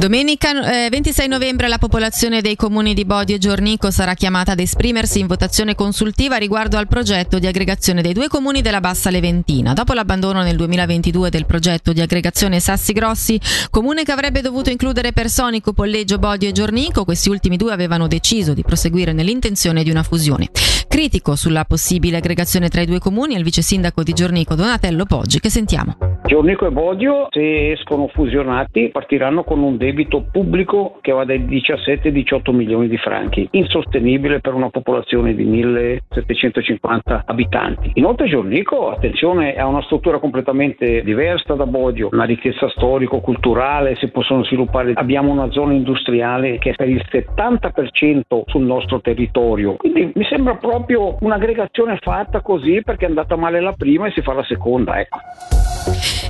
Domenica eh, 26 novembre la popolazione dei comuni di Bodio e Giornico sarà chiamata ad esprimersi in votazione consultiva riguardo al progetto di aggregazione dei due comuni della Bassa Leventina. Dopo l'abbandono nel 2022 del progetto di aggregazione Sassi Grossi, comune che avrebbe dovuto includere Personico, Polleggio, Bodio e Giornico, questi ultimi due avevano deciso di proseguire nell'intenzione di una fusione. Critico sulla possibile aggregazione tra i due comuni è il vice sindaco di Giornico Donatello Poggi che sentiamo. Giornico e Bodio, se escono fusionati, partiranno con un debito pubblico che va dai 17 ai 18 milioni di franchi, insostenibile per una popolazione di 1750 abitanti. Inoltre Giornico, attenzione, ha una struttura completamente diversa da Bodio, una ricchezza storico-culturale, si possono sviluppare, abbiamo una zona industriale che è per il 70% sul nostro territorio, quindi mi sembra proprio un'aggregazione fatta così perché è andata male la prima e si fa la seconda. Ecco.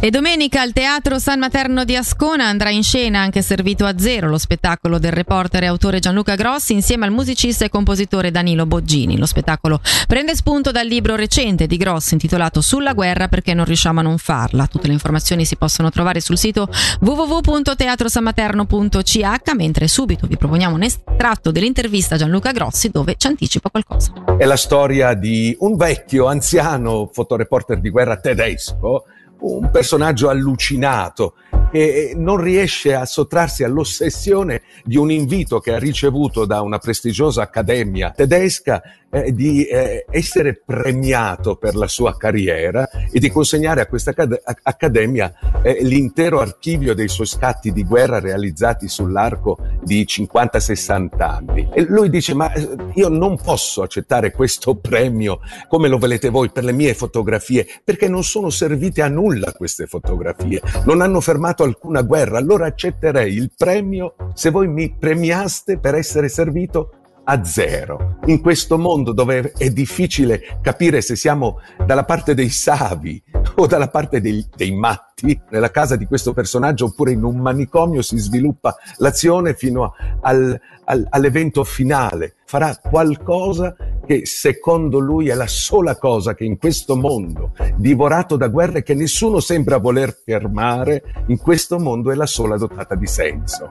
E domenica al Teatro San Materno di Ascona andrà in scena anche Servito a Zero, lo spettacolo del reporter e autore Gianluca Grossi insieme al musicista e compositore Danilo Boggini. Lo spettacolo prende spunto dal libro recente di Grossi intitolato Sulla guerra perché non riusciamo a non farla. Tutte le informazioni si possono trovare sul sito www.teatrosanmaterno.ch mentre subito vi proponiamo un estratto dell'intervista a Gianluca Grossi dove ci anticipa qualcosa. È la storia di un vecchio, anziano fotoreporter di guerra tedesco un personaggio allucinato che non riesce a sottrarsi all'ossessione di un invito che ha ricevuto da una prestigiosa accademia tedesca eh, di eh, essere premiato per la sua carriera e di consegnare a questa accademia eh, l'intero archivio dei suoi scatti di guerra realizzati sull'arco di 50-60 anni. E lui dice, ma eh, io non posso accettare questo premio come lo volete voi per le mie fotografie, perché non sono servite a nulla queste fotografie, non hanno fermato alcuna guerra, allora accetterei il premio se voi mi premiaste per essere servito a zero. In questo mondo dove è difficile capire se siamo dalla parte dei savi o dalla parte dei, dei matti, nella casa di questo personaggio oppure in un manicomio si sviluppa l'azione fino al, al, all'evento finale. Farà qualcosa che secondo lui è la sola cosa che in questo mondo divorato da guerre che nessuno sembra voler fermare, in questo mondo è la sola dotata di senso.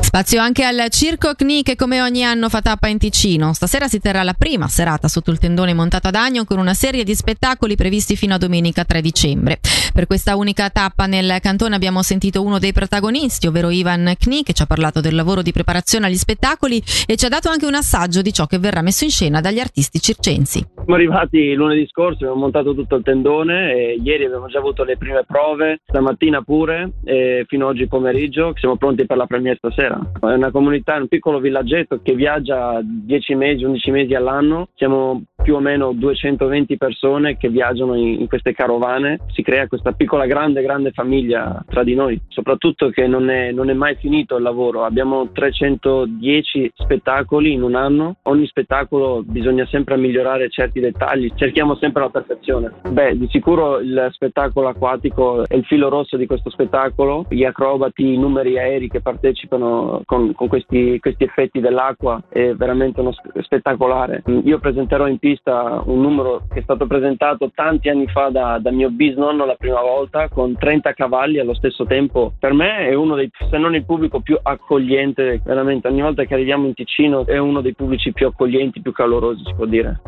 Spazio anche al Circo CNI che come ogni anno fa tappa in Ticino. Stasera si terrà la prima serata sotto il tendone montato ad Agno con una serie di spettacoli previsti fino a domenica 3 dicembre. Per questa unica tappa nel cantone abbiamo sentito uno dei protagonisti, ovvero Ivan Kni, che ci ha parlato del lavoro di preparazione agli spettacoli e ci ha dato anche un assaggio di ciò che verrà messo in scena dagli artisti circensi. Siamo arrivati lunedì scorso, abbiamo montato tutto il tendone e ieri abbiamo già avuto le prime prove, stamattina pure e fino ad oggi pomeriggio siamo pronti per la premiere stasera. È una comunità, un piccolo villaggetto che viaggia 10 mesi, 11 mesi all'anno. Siamo più o meno 220 persone che viaggiano in, in, queste carovane, si crea questa piccola, grande, grande famiglia tra di noi, soprattutto che non è, non è mai finito il lavoro, abbiamo 310 spettacoli in un anno, ogni spettacolo bisogna sempre migliorare certi dettagli, cerchiamo sempre la perfezione. Beh, di sicuro il spettacolo acquatico è il filo rosso di questo spettacolo, gli acrobati, i numeri aerei che partecipano con, con questi, questi effetti dell'acqua è veramente uno spettacolare. Io presenterò in pista un numero che è stato presentato tanti anni fa da, da mio bisnonno la prima volta con 30 cavalli allo stesso tempo. Per me è uno dei, se non il pubblico più accogliente, veramente ogni volta che arriviamo in Ticino è uno dei pubblici più accoglienti, più calorosi si può dire.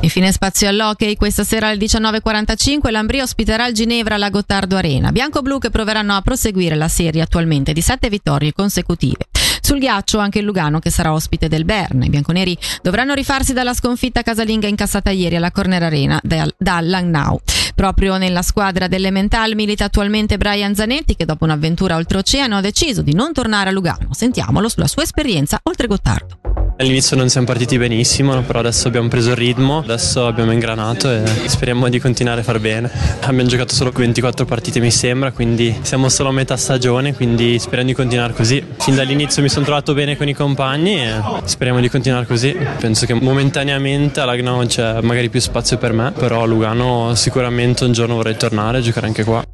Infine spazio all'hockey, questa sera alle 19.45 l'Ambria ospiterà il Ginevra alla Gottardo Arena. Bianco-blu che proveranno a proseguire la serie attualmente di sette vittorie consecutive. Sul ghiaccio anche il Lugano che sarà ospite del Bern. I bianconeri dovranno rifarsi dalla sconfitta casalinga incassata ieri alla Corner Arena da, da Langnau. Proprio nella squadra dell'Elemental milita attualmente Brian Zanetti che dopo un'avventura oltreoceano ha deciso di non tornare a Lugano. Sentiamolo sulla sua esperienza oltre Gottardo. All'inizio non siamo partiti benissimo, però adesso abbiamo preso il ritmo, adesso abbiamo ingranato e speriamo di continuare a far bene. Abbiamo giocato solo 24 partite mi sembra, quindi siamo solo a metà stagione, quindi speriamo di continuare così. Fin dall'inizio mi sono trovato bene con i compagni e speriamo di continuare così. Penso che momentaneamente a Lagnao c'è magari più spazio per me, però a Lugano sicuramente un giorno vorrei tornare e giocare anche qua.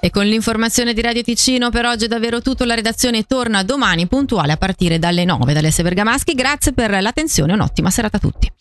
E con l'informazione di Radio Ticino per oggi è davvero tutto. La redazione torna domani puntuale a partire dalle 9 dalle S Bergamaschi. Grazie per l'attenzione e un'ottima serata a tutti.